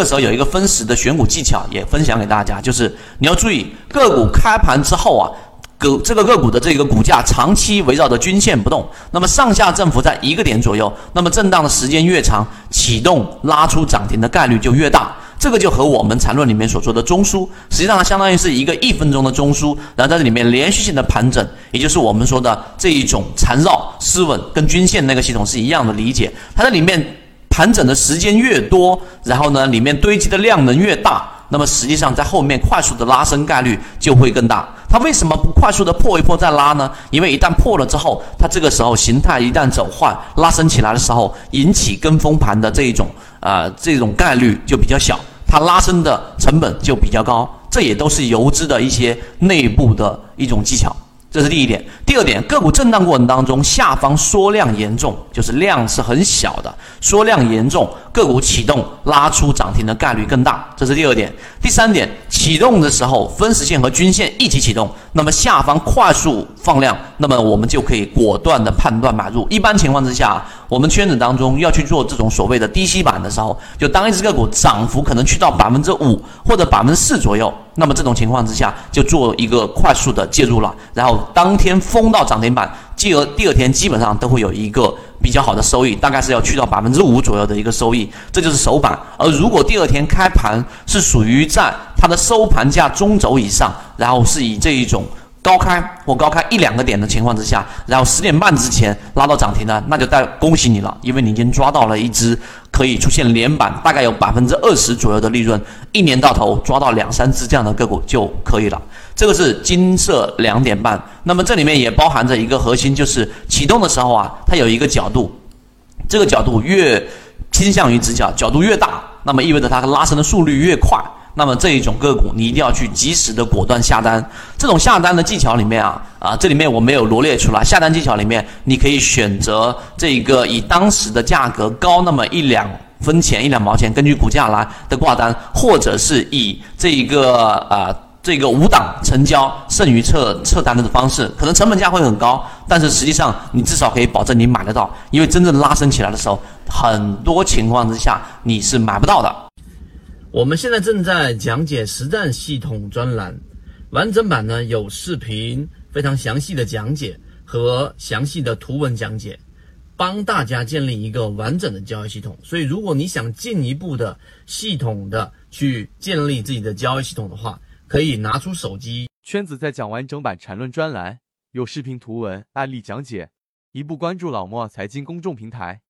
这时候有一个分时的选股技巧也分享给大家，就是你要注意个股开盘之后啊，个这个个股的这个股价长期围绕着均线不动，那么上下振幅在一个点左右，那么震荡的时间越长，启动拉出涨停的概率就越大。这个就和我们缠论里面所说的中枢，实际上它相当于是一个一分钟的中枢，然后在这里面连续性的盘整，也就是我们说的这一种缠绕失稳，跟均线那个系统是一样的理解，它在里面。盘整的时间越多，然后呢，里面堆积的量能越大，那么实际上在后面快速的拉升概率就会更大。它为什么不快速的破一破再拉呢？因为一旦破了之后，它这个时候形态一旦走坏，拉升起来的时候，引起跟风盘的这一种啊这种概率就比较小，它拉升的成本就比较高。这也都是游资的一些内部的一种技巧。这是第一点，第二点，个股震荡过程当中，下方缩量严重，就是量是很小的，缩量严重，个股启动拉出涨停的概率更大。这是第二点，第三点，启动的时候，分时线和均线一起启动，那么下方快速放量，那么我们就可以果断的判断买入。一般情况之下，我们圈子当中要去做这种所谓的低吸板的时候，就当一只个股涨幅可能去到百分之五或者百分之四左右。那么这种情况之下，就做一个快速的介入了，然后当天封到涨停板，继而第二天基本上都会有一个比较好的收益，大概是要去到百分之五左右的一个收益，这就是首板。而如果第二天开盘是属于在它的收盘价中轴以上，然后是以这一种。高开或高开一两个点的情况之下，然后十点半之前拉到涨停的，那就带恭喜你了，因为你已经抓到了一只可以出现连板，大概有百分之二十左右的利润，一年到头抓到两三只这样的个股就可以了。这个是金色两点半，那么这里面也包含着一个核心，就是启动的时候啊，它有一个角度，这个角度越倾向于直角，角度越大，那么意味着它拉升的速率越快。那么这一种个股，你一定要去及时的果断下单。这种下单的技巧里面啊，啊，这里面我没有罗列出来。下单技巧里面，你可以选择这个以当时的价格高那么一两分钱、一两毛钱，根据股价来的挂单，或者是以这一个啊这个五档成交剩余撤撤单的方式，可能成本价会很高，但是实际上你至少可以保证你买得到，因为真正拉升起来的时候，很多情况之下你是买不到的。我们现在正在讲解实战系统专栏，完整版呢有视频，非常详细的讲解和详细的图文讲解，帮大家建立一个完整的交易系统。所以，如果你想进一步的系统的去建立自己的交易系统的话，可以拿出手机。圈子在讲完整版缠论专栏，有视频、图文、案例讲解，一步关注老莫财经公众平台。